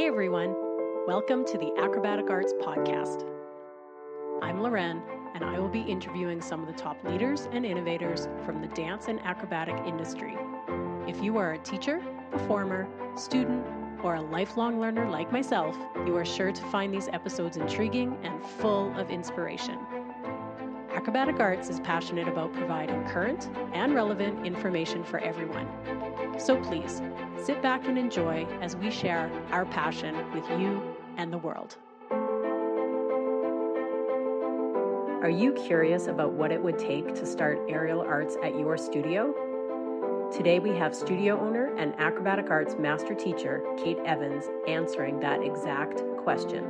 Hey everyone, welcome to the Acrobatic Arts Podcast. I'm Loren, and I will be interviewing some of the top leaders and innovators from the dance and acrobatic industry. If you are a teacher, performer, student, or a lifelong learner like myself, you are sure to find these episodes intriguing and full of inspiration. Acrobatic Arts is passionate about providing current and relevant information for everyone. So please sit back and enjoy as we share our passion with you and the world. Are you curious about what it would take to start aerial arts at your studio? Today we have studio owner and acrobatic arts master teacher Kate Evans answering that exact question.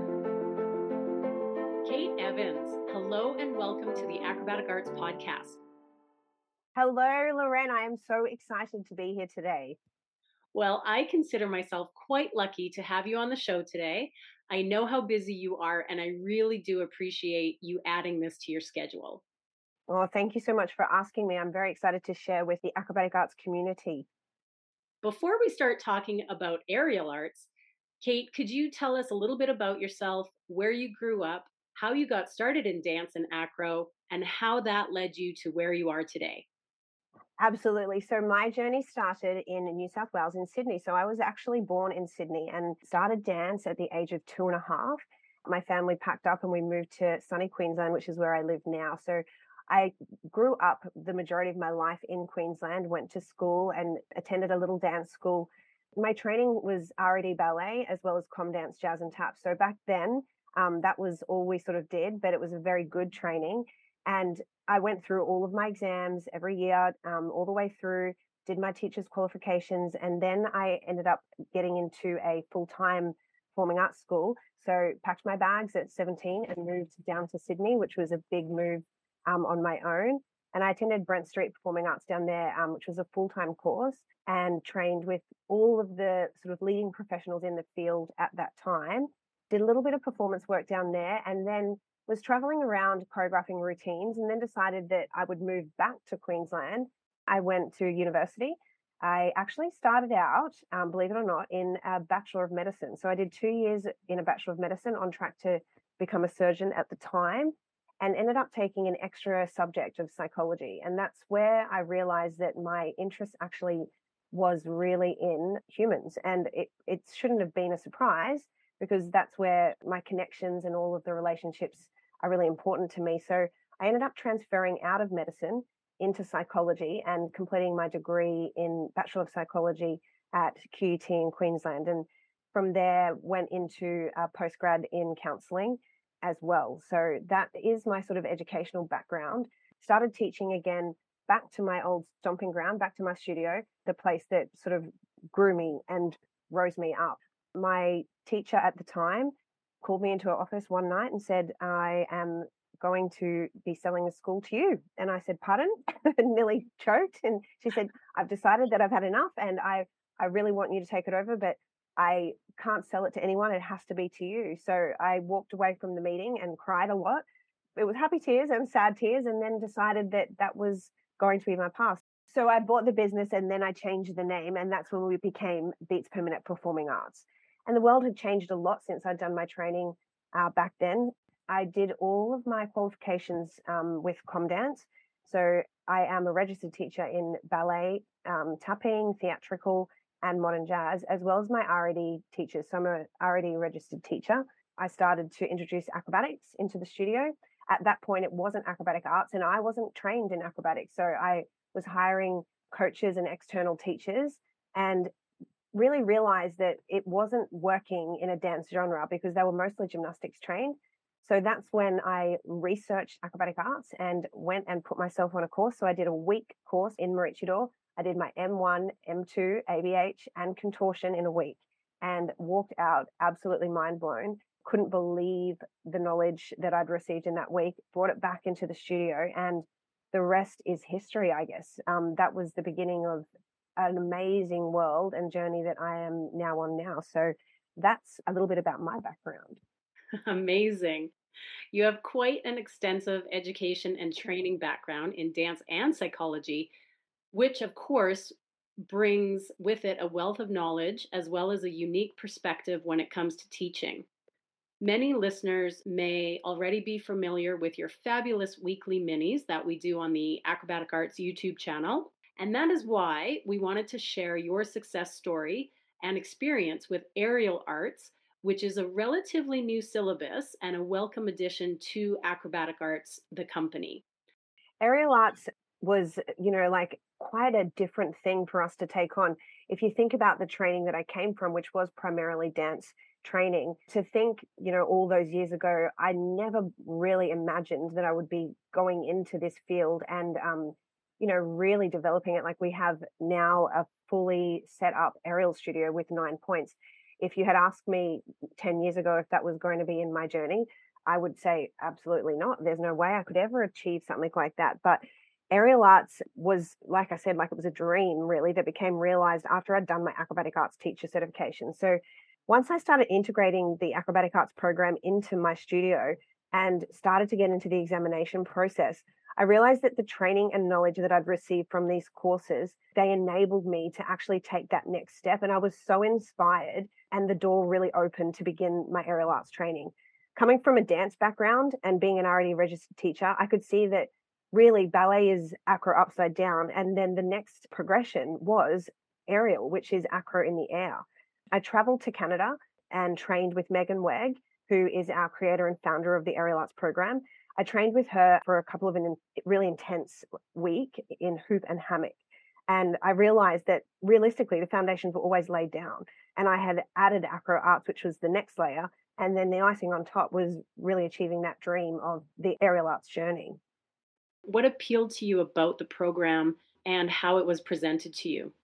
Kate Evans, hello and welcome to the Acrobatic Arts Podcast. Hello, Loren. I am so excited to be here today. Well, I consider myself quite lucky to have you on the show today. I know how busy you are, and I really do appreciate you adding this to your schedule. Well, thank you so much for asking me. I'm very excited to share with the acrobatic arts community. Before we start talking about aerial arts, Kate, could you tell us a little bit about yourself, where you grew up, how you got started in dance and acro, and how that led you to where you are today? Absolutely. So my journey started in New South Wales in Sydney. So I was actually born in Sydney and started dance at the age of two and a half. My family packed up and we moved to sunny Queensland, which is where I live now. So I grew up the majority of my life in Queensland, went to school and attended a little dance school. My training was RAD ballet as well as Comdance, jazz and tap. So back then, um, that was all we sort of did, but it was a very good training. And I went through all of my exams every year, um, all the way through, did my teacher's qualifications, and then I ended up getting into a full time performing arts school. So packed my bags at 17 and moved down to Sydney, which was a big move um, on my own. And I attended Brent Street Performing Arts down there, um, which was a full time course, and trained with all of the sort of leading professionals in the field at that time. Did a little bit of performance work down there, and then was traveling around choreographing routines and then decided that I would move back to Queensland. I went to university. I actually started out, um, believe it or not, in a Bachelor of Medicine. So I did two years in a Bachelor of Medicine on track to become a surgeon at the time and ended up taking an extra subject of psychology. And that's where I realized that my interest actually was really in humans. And it, it shouldn't have been a surprise because that's where my connections and all of the relationships are really important to me. So I ended up transferring out of medicine into psychology and completing my degree in Bachelor of Psychology at QUT in Queensland. And from there, went into a postgrad in counselling as well. So that is my sort of educational background. Started teaching again back to my old stomping ground, back to my studio, the place that sort of grew me and rose me up. My teacher at the time called me into her office one night and said, I am going to be selling the school to you. And I said, Pardon? And nearly choked. And she said, I've decided that I've had enough and I, I really want you to take it over, but I can't sell it to anyone. It has to be to you. So I walked away from the meeting and cried a lot. It was happy tears and sad tears, and then decided that that was going to be my path. So I bought the business and then I changed the name, and that's when we became Beats Permanent Performing Arts. And the world had changed a lot since I'd done my training uh, back then. I did all of my qualifications um, with Comdance. So I am a registered teacher in ballet, um, tapping, theatrical, and modern jazz, as well as my RAD teachers. So I'm a RAD registered teacher. I started to introduce acrobatics into the studio. At that point, it wasn't acrobatic arts, and I wasn't trained in acrobatics. So I was hiring coaches and external teachers. And really realized that it wasn't working in a dance genre because they were mostly gymnastics trained. So that's when I researched acrobatic arts and went and put myself on a course. So I did a week course in Maroochydore. I did my M1, M2, ABH, and contortion in a week and walked out absolutely mind blown. Couldn't believe the knowledge that I'd received in that week, brought it back into the studio, and the rest is history, I guess. Um, that was the beginning of an amazing world and journey that I am now on now. So that's a little bit about my background. Amazing. You have quite an extensive education and training background in dance and psychology, which, of course, brings with it a wealth of knowledge as well as a unique perspective when it comes to teaching. Many listeners may already be familiar with your fabulous weekly minis that we do on the Acrobatic Arts YouTube channel. And that is why we wanted to share your success story and experience with Aerial Arts, which is a relatively new syllabus and a welcome addition to Acrobatic Arts, the company. Aerial Arts was, you know, like quite a different thing for us to take on. If you think about the training that I came from, which was primarily dance training, to think, you know, all those years ago, I never really imagined that I would be going into this field and, um, you know, really developing it. Like we have now a fully set up aerial studio with nine points. If you had asked me 10 years ago if that was going to be in my journey, I would say absolutely not. There's no way I could ever achieve something like that. But aerial arts was, like I said, like it was a dream really that became realized after I'd done my acrobatic arts teacher certification. So once I started integrating the acrobatic arts program into my studio and started to get into the examination process, I realized that the training and knowledge that I'd received from these courses, they enabled me to actually take that next step. And I was so inspired and the door really opened to begin my aerial arts training. Coming from a dance background and being an already registered teacher, I could see that really ballet is acro upside down. And then the next progression was aerial, which is acro in the air. I traveled to Canada and trained with Megan Wegg, who is our creator and founder of the Aerial Arts program. I trained with her for a couple of an really intense week in hoop and hammock. And I realized that realistically, the foundations were always laid down. And I had added acro arts, which was the next layer. And then the icing on top was really achieving that dream of the aerial arts journey. What appealed to you about the program and how it was presented to you?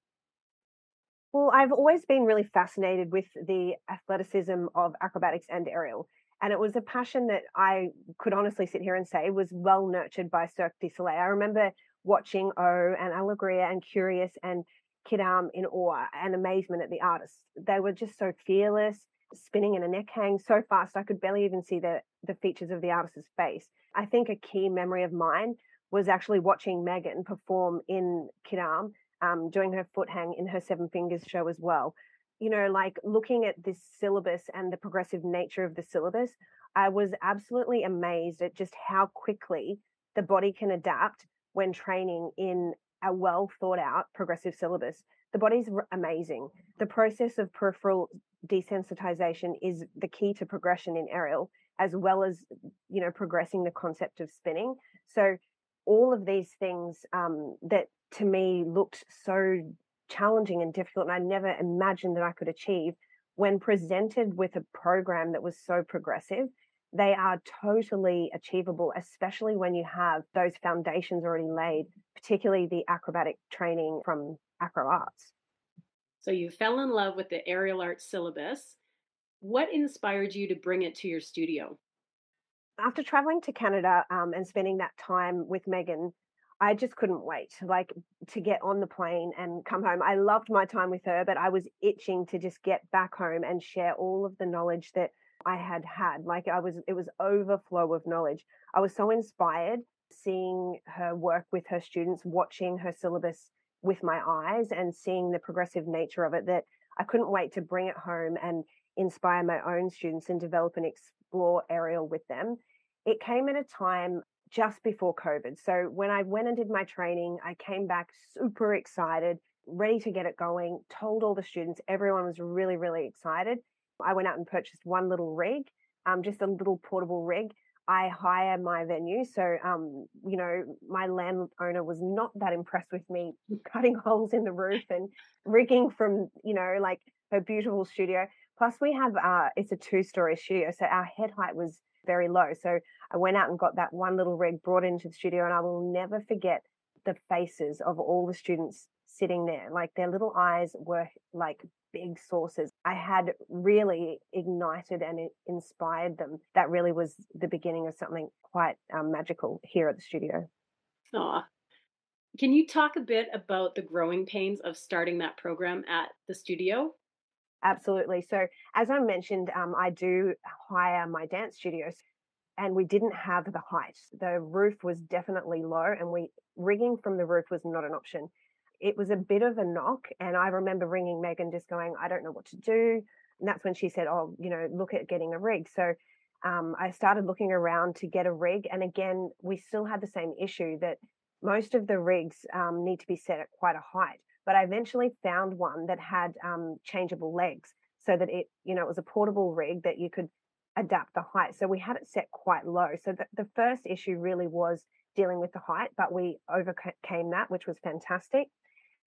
Well, I've always been really fascinated with the athleticism of acrobatics and aerial. And it was a passion that I could honestly sit here and say was well nurtured by Cirque du Soleil. I remember watching O and Alegria and Kurios and Quidam in awe and amazement at the artists. They were just so fearless, spinning in a neck hang so fast I could barely even see the, the features of the artist's face. I think a key memory of mine was actually watching Megan perform in Quidam, um, doing her foot hang in her Seven Fingers show as well you know, like looking at this syllabus and the progressive nature of the syllabus, I was absolutely amazed at just how quickly the body can adapt when training in a well thought out progressive syllabus. The body's amazing. The process of peripheral desensitization is the key to progression in aerial, as well as, you know, progressing the concept of spinning. So all of these things um, that to me looked so challenging and difficult and I never imagined that I could achieve when presented with a program that was so progressive they are totally achievable especially when you have those foundations already laid particularly the acrobatic training from acro arts. So you fell in love with the aerial arts syllabus. What inspired you to bring it to your studio? After traveling to canada um, and spending that time with megan I just couldn't wait, like to get on the plane and come home. I loved my time with her, but I was itching to just get back home and share all of the knowledge that I had had. Like I was, it was overflow of knowledge. I was so inspired seeing her work with her students, watching her syllabus with my eyes and seeing the progressive nature of it that I couldn't wait to bring it home and inspire my own students and develop and explore aerial with them. It came at a time just before COVID. So when I went and did my training, I came back super excited, ready to get it going, told all the students, everyone was really, really excited. I went out and purchased one little rig, um, just a little portable rig. I hire my venue. So, um, you know, my landowner was not that impressed with me cutting holes in the roof and rigging from, you know, like her beautiful studio. Plus, we have, uh, it's a two story studio. So our head height was very low. So I went out and got that one little rig, brought into the studio, and I will never forget the faces of all the students sitting there. Like their little eyes were like big saucers. I had really ignited and inspired them. That really was the beginning of something quite um, magical here at the studio. Aw. Can you talk a bit about the growing pains of starting that program at the studio? Absolutely. So, as I mentioned, um, I do hire my dance studios, and we didn't have the height. The roof was definitely low, and we rigging from the roof was not an option. it was a bit of a knock. And I remember ringing Megan just going, I don't know what to do. And that's when she said, Oh, you know, look at getting a rig. So um, I started looking around to get a rig. And again, we still had the same issue that most of the rigs um, need to be set at quite a height. But I eventually found one that had um, changeable legs so that it, you know, it was a portable rig that you could adapt the height. So we had it set quite low. So the, the first issue really was dealing with the height, but we overcame that, which was fantastic.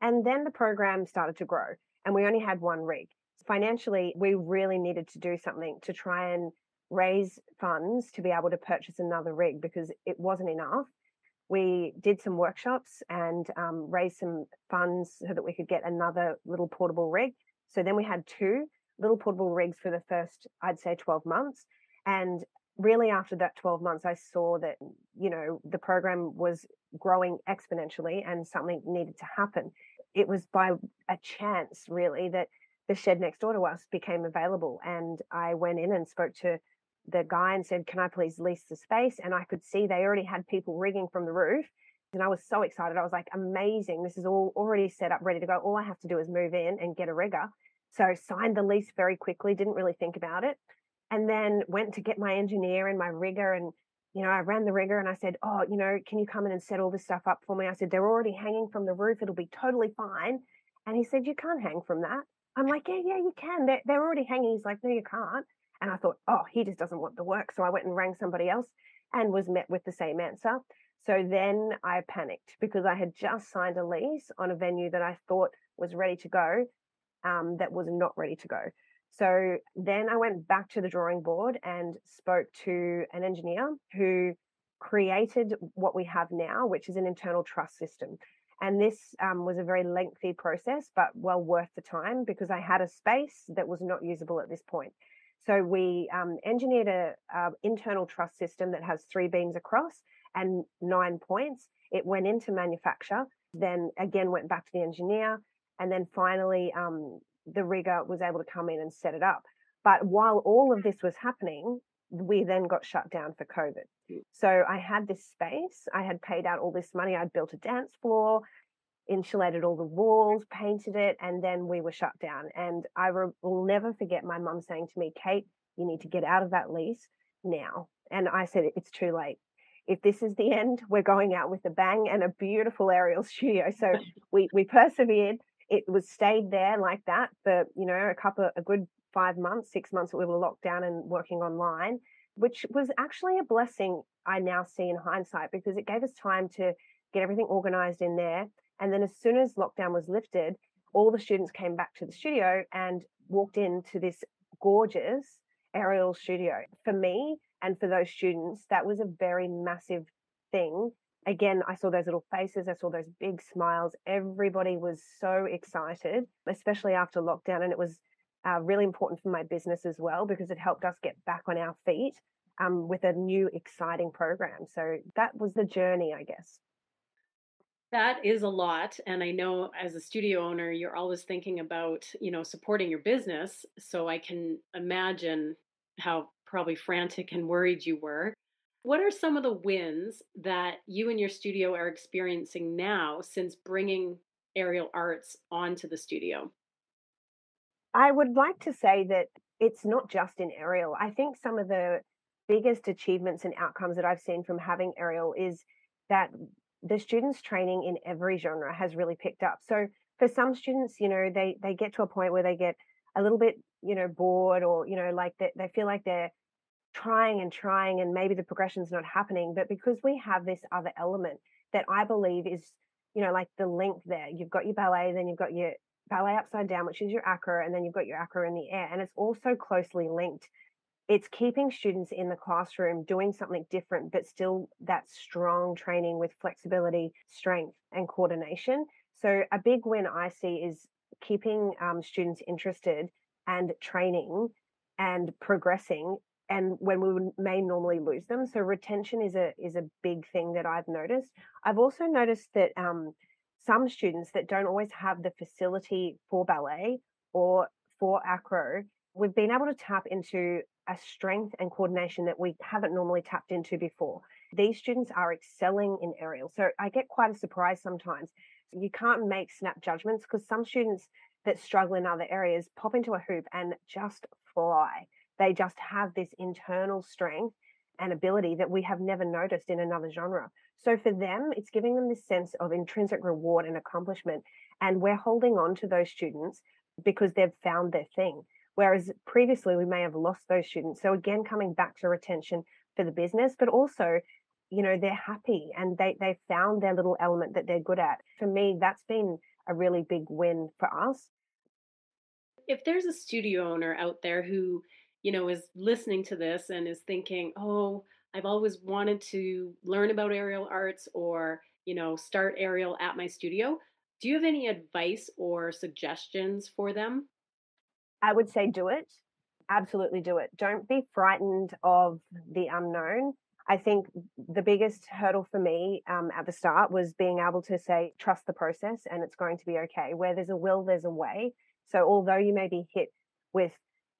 And then the program started to grow and we only had one rig. Financially, we really needed to do something to try and raise funds to be able to purchase another rig because it wasn't enough. We did some workshops and um, raised some funds so that we could get another little portable rig. So then we had two little portable rigs for the first, I'd say, 12 months. And really after that 12 months i saw that you know the program was growing exponentially and something needed to happen it was by a chance really that the shed next door to us became available and i went in and spoke to the guy and said can i please lease the space? And i could see they already had people rigging from the roof. And i was so excited. I was like amazing. This is all already set up ready to go. All i have to do is move in and get a rigger. So signed the lease very quickly didn't really think about it and then went to get my engineer and my rigger and you know i ran the rigger and i said oh you know can you come in and set all this stuff up for me? I said they're already hanging from the roof. It'll be totally fine. And he said you can't hang from that. I'm like yeah yeah you can. They're, they're already hanging. He's like no you can't and i thought oh he just doesn't want the work so i went and rang somebody else and was met with the same answer so then i panicked because i had just signed a lease on a venue that i thought was ready to go um, that was not ready to go so then I went back to the drawing board and spoke to an engineer who created what we have now, which is an internal truss system. And this um, was a very lengthy process, but well worth the time because I had a space that was not usable at this point. So we um, engineered a, a internal truss system that has three beams across and nine points. It went into manufacture, then again went back to the engineer, and then finally um, the rigger was able to come in and set it up. But while all of this was happening, we then got shut down for COVID. Mm. So I had this space, I had paid out all this money, I'd built a dance floor, insulated all the walls, painted it, and then we were shut down. And I re- will never forget my mum saying to me, Kate, you need to get out of that lease now. And I said, it's too late. If this is the end, we're going out with a bang and a beautiful aerial studio. So we we persevered it was stayed there like that for you know a couple a good five months six months that we were locked down and working online which was actually a blessing i now see in hindsight because it gave us time to get everything organized in there and then as soon as lockdown was lifted all the students came back to the studio and walked into this gorgeous aerial studio for me and for those students that was a very massive thing again, I saw those little faces, I saw those big smiles. Everybody was so excited, especially after lockdown. And it was uh, really important for my business as well because it helped us get back on our feet um, with a new, exciting program. So that was the journey, I guess. That is a lot. And I know as a studio owner, you're always thinking about, you know, supporting your business. So I can imagine how probably frantic and worried you were. What are some of the wins that you and your studio are experiencing now since bringing aerial arts onto the studio? I would like to say that it's not just in aerial. I think some of the biggest achievements and outcomes that I've seen from having aerial is that the students training in every genre has really picked up. So for some students, you know, they they get to a point where they get a little bit, you know, bored or, you know, like they, they feel like they're trying and trying and maybe the progression's not happening but because we have this other element that i believe is you know like the link there you've got your ballet then you've got your ballet upside down which is your acro and then you've got your acro in the air and it's also closely linked it's keeping students in the classroom doing something different but still that strong training with flexibility strength and coordination so a big win i see is keeping um, students interested and training and progressing and when we may normally lose them. So retention is a is a big thing that I've noticed. I've also noticed that um, some students that don't always have the facility for ballet or for acro, we've been able to tap into a strength and coordination that we haven't normally tapped into before. These students are excelling in aerial. So I get quite a surprise sometimes. You can't make snap judgments because some students that struggle in other areas pop into a hoop and just fly. They just have this internal strength and ability that we have never noticed in another genre. So for them, it's giving them this sense of intrinsic reward and accomplishment. And we're holding on to those students because they've found their thing. Whereas previously we may have lost those students. So again, coming back to retention for the business, but also, you know, they're happy and they they found their little element that they're good at. For me, that's been a really big win for us. If there's a studio owner out there who, you know, is listening to this and is thinking, oh, I've always wanted to learn about aerial arts or, you know, start aerial at my studio. Do you have any advice or suggestions for them? I would say do it. Absolutely do it. Don't be frightened of the unknown. I think the biggest hurdle for me um, at the start was being able to say, trust the process and it's going to be okay. Where there's a will, there's a way. So, although you may be hit with,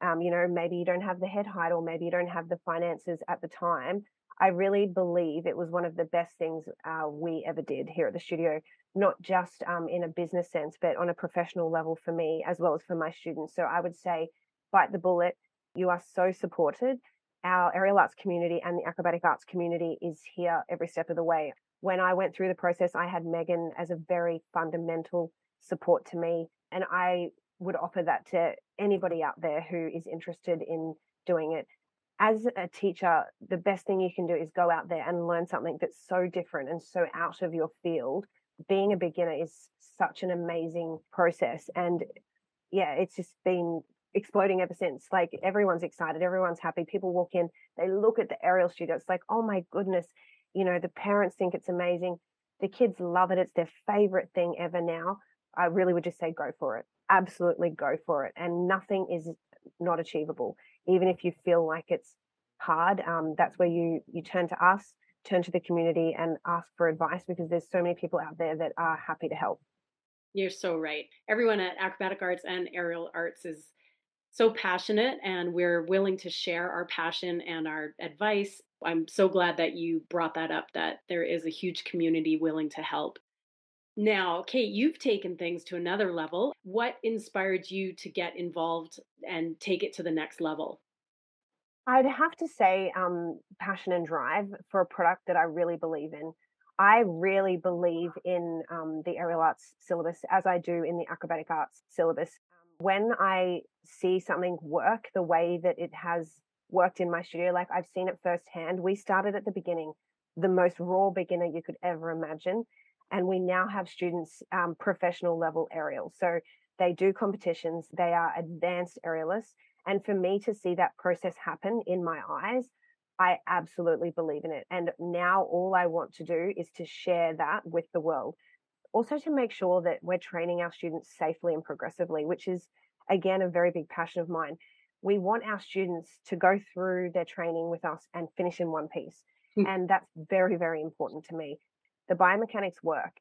um, you know, maybe you don't have the head height or maybe you don't have the finances at the time, I really believe it was one of the best things uh, we ever did here at the studio, not just um, in a business sense, but on a professional level for me as well as for my students. So I would say, bite the bullet. You are so supported. Our aerial arts community and the acrobatic arts community is here every step of the way. When I went through the process, I had Megan as a very fundamental support to me. And I would offer that to anybody out there who is interested in doing it as a teacher, the best thing you can do is go out there and learn something that's so different and so out of your field. Being a beginner is such an amazing process. And yeah, it's just been exploding ever since. Like everyone's excited, everyone's happy. People walk in, they look at the aerial studio. It's like, oh my goodness, you know, the parents think it's amazing. The kids love it. It's their favorite thing ever now. I really would just say go for it. Absolutely go for it. And nothing is not achievable even if you feel like it's hard, um, that's where you you turn to us, turn to the community, and ask for advice because there's so many people out there that are happy to help. You're so right. Everyone at Acrobatic Arts and Aerial Arts is so passionate, and we're willing to share our passion and our advice. I'm so glad that you brought that up. That there is a huge community willing to help. Now, Kate, you've taken things to another level. What inspired you to get involved and take it to the next level? I'd have to say um, passion and drive for a product that I really believe in. I really believe in um, the aerial arts syllabus as I do in the acrobatic arts syllabus. When I see something work the way that it has worked in my studio, like I've seen it firsthand, we started at the beginning, the most raw beginner you could ever imagine and we now have students um, professional level aerial. So they do competitions, they are advanced aerialists. And for me to see that process happen in my eyes, I absolutely believe in it. And now all I want to do is to share that with the world. Also, to make sure that we're training our students safely and progressively, which is, again, a very big passion of mine. We want our students to go through their training with us and finish in one piece. Mm. And that's very, very important to me the biomechanics work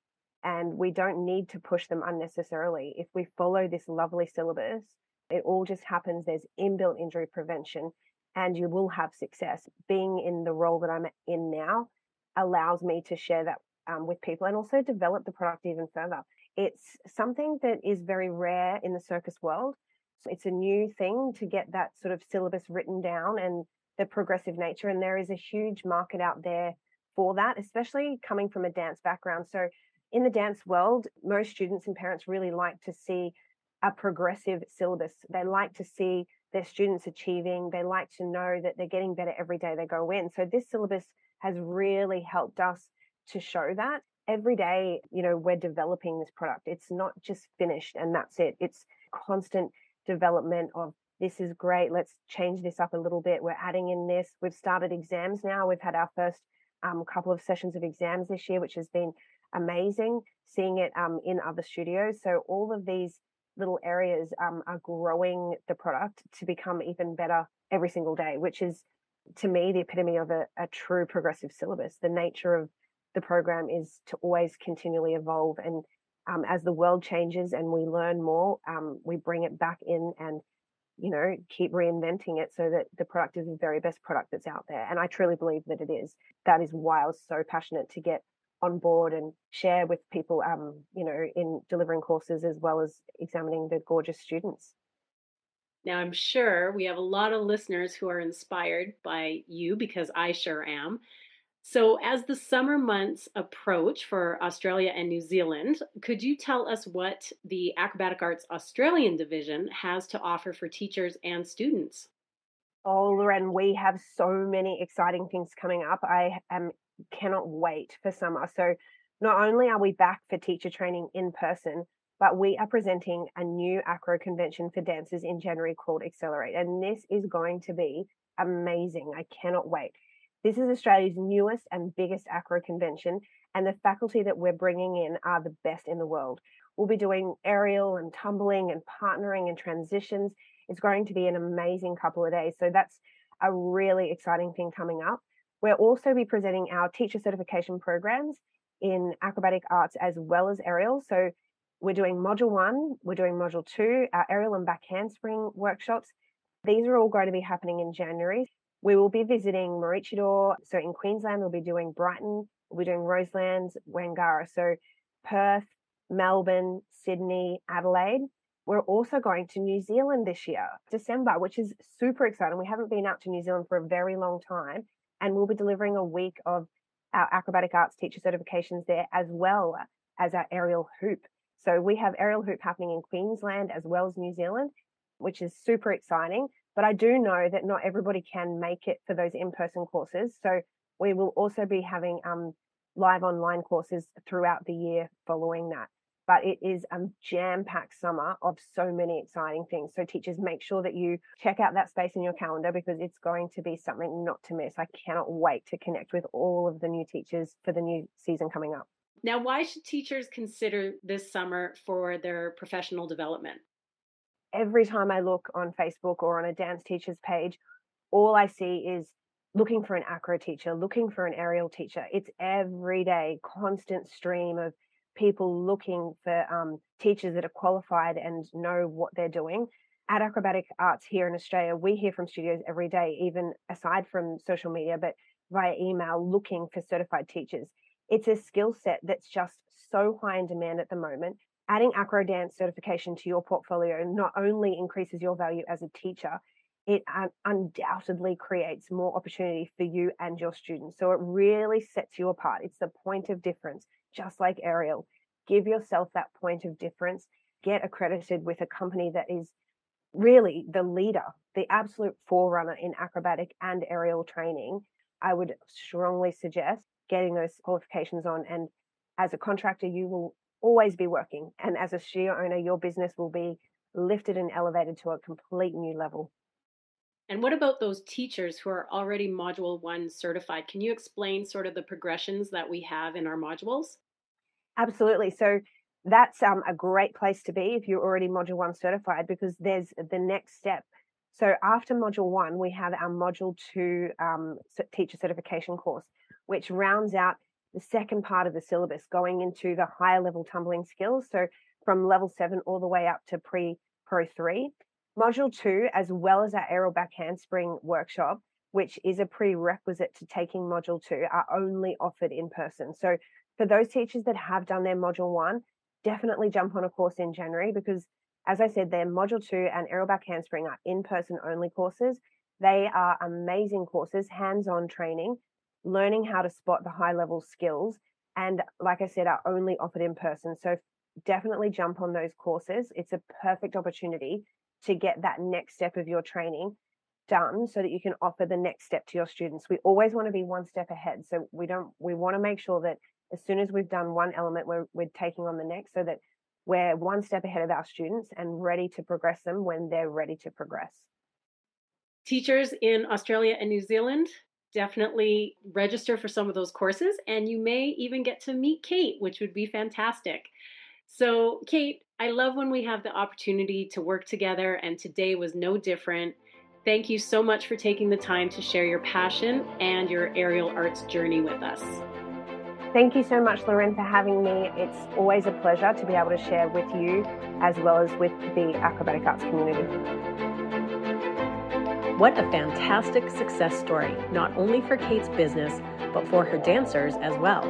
and we don't need to push them unnecessarily. If we follow this lovely syllabus, it all just happens. There's inbuilt injury prevention and you will have success. Being in the role that I'm in now allows me to share that um, with people and also develop the product even further. It's something that is very rare in the circus world. So it's a new thing to get that sort of syllabus written down and the progressive nature. And there is a huge market out there for that, especially coming from a dance background. So, in the dance world, most students and parents really like to see a progressive syllabus. They like to see their students achieving. They like to know that they're getting better every day they go in. So, this syllabus has really helped us to show that every day, you know, we're developing this product. It's not just finished and that's it. It's constant development of this is great. Let's change this up a little bit. We're adding in this. We've started exams now. We've had our first um, a couple of sessions of exams this year, which has been amazing seeing it um, in other studios. So all of these little areas um, are growing the product to become even better every single day, which is to me the epitome of a, a true progressive syllabus. The nature of the program is to always continually evolve and um, as the world changes and we learn more, um, we bring it back in and you know, keep reinventing it so that the product is the very best product that's out there. And I truly believe that it is. That is why I was so passionate to get on board and share with people, um, you know, in delivering courses as well as examining the gorgeous students. Now, I'm sure we have a lot of listeners who are inspired by you because I sure am. So, as the summer months approach for Australia and New Zealand, could you tell us what the Acrobatic Arts Australian division has to offer for teachers and students? Oh, Loren, we have so many exciting things coming up. I am cannot wait for summer. So, not only are we back for teacher training in person, but we are presenting a new acro convention for dancers in January called Accelerate. And this is going to be amazing. I cannot wait. This is Australia's newest and biggest acro convention, and the faculty that we're bringing in are the best in the world. We'll be doing aerial and tumbling and partnering and transitions. It's going to be an amazing couple of days. So that's a really exciting thing coming up. We'll also be presenting our teacher certification programs in acrobatic arts as well as aerial. So we're doing module one, we're doing module two, our aerial and back handspring workshops. These are all going to be happening in January. We will be visiting Maroochydore. So in Queensland, we'll be doing Brighton, we'll be doing Roselands, Wangara. So Perth, Melbourne, Sydney, Adelaide. We're also going to New Zealand this year, December, which is super exciting. We haven't been out to New Zealand for a very long time, and we'll be delivering a week of our acrobatic arts teacher certifications there as well as our aerial hoop. So we have aerial hoop happening in Queensland as well as New Zealand, which is super exciting. But I do know that not everybody can make it for those in person courses. So we will also be having um, live online courses throughout the year following that. But it is a jam packed summer of so many exciting things. So, teachers, make sure that you check out that space in your calendar because it's going to be something not to miss. I cannot wait to connect with all of the new teachers for the new season coming up. Now, why should teachers consider this summer for their professional development? Every time I look on Facebook or on a dance teacher's page, all I see is looking for an acro teacher, looking for an aerial teacher. It's every day, constant stream of people looking for um, teachers that are qualified and know what they're doing. At Acrobatic Arts here in Australia, we hear from studios every day, even aside from social media, but via email, looking for certified teachers. It's a skill set that's just so high in demand at the moment adding acro dance certification to your portfolio not only increases your value as a teacher it undoubtedly creates more opportunity for you and your students. So it really sets you apart. It's the point of difference just like aerial give yourself that point of difference. Get accredited with a company that is really the leader the absolute forerunner in acrobatic and aerial training. I would strongly suggest getting those qualifications on and as a contractor you will always be working. And as a studio owner, your business will be lifted and elevated to a complete new level. And what about those teachers who are already Module 1 certified? Can you explain sort of the progressions that we have in our modules? Absolutely. So that's um, a great place to be if you're already Module 1 certified because there's the next step. So after Module 1, we have our Module 2 um, teacher certification course, which rounds out the second part of the syllabus going into the higher level tumbling skills. So from level seven all the way up to pre pro three. Module two, as well as our aerial back handspring workshop, which is a prerequisite to taking module two, are only offered in person. So for those teachers that have done their module one, definitely jump on a course in January because as I said, their module two and aerial back handspring are in-person only courses. They are amazing courses, hands-on training learning how to spot the high level skills. And like I said, are only offered in person. So definitely jump on those courses. It's a perfect opportunity to get that next step of your training done so that you can offer the next step to your students. We always want to be one step ahead. So we don't we want to make sure that as soon as we've done one element, we're we're taking on the next so that we're one step ahead of our students and ready to progress them when they're ready to progress. Teachers in Australia and New Zealand, definitely register for some of those courses and you may even get to meet Kate, which would be fantastic. So, Kate, I love when we have the opportunity to work together, and today was no different. Thank you so much for taking the time to share your passion and your aerial arts journey with us. Thank you so much, Loren, for having me. It's always a pleasure to be able to share with you as well as with the acrobatic arts community. What a fantastic success story, not only for Kate's business, but for her dancers as well.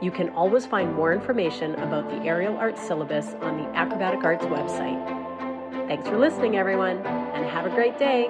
You can always find more information about the aerial arts syllabus on the Acrobatic Arts website. Thanks for listening, everyone, and have a great day.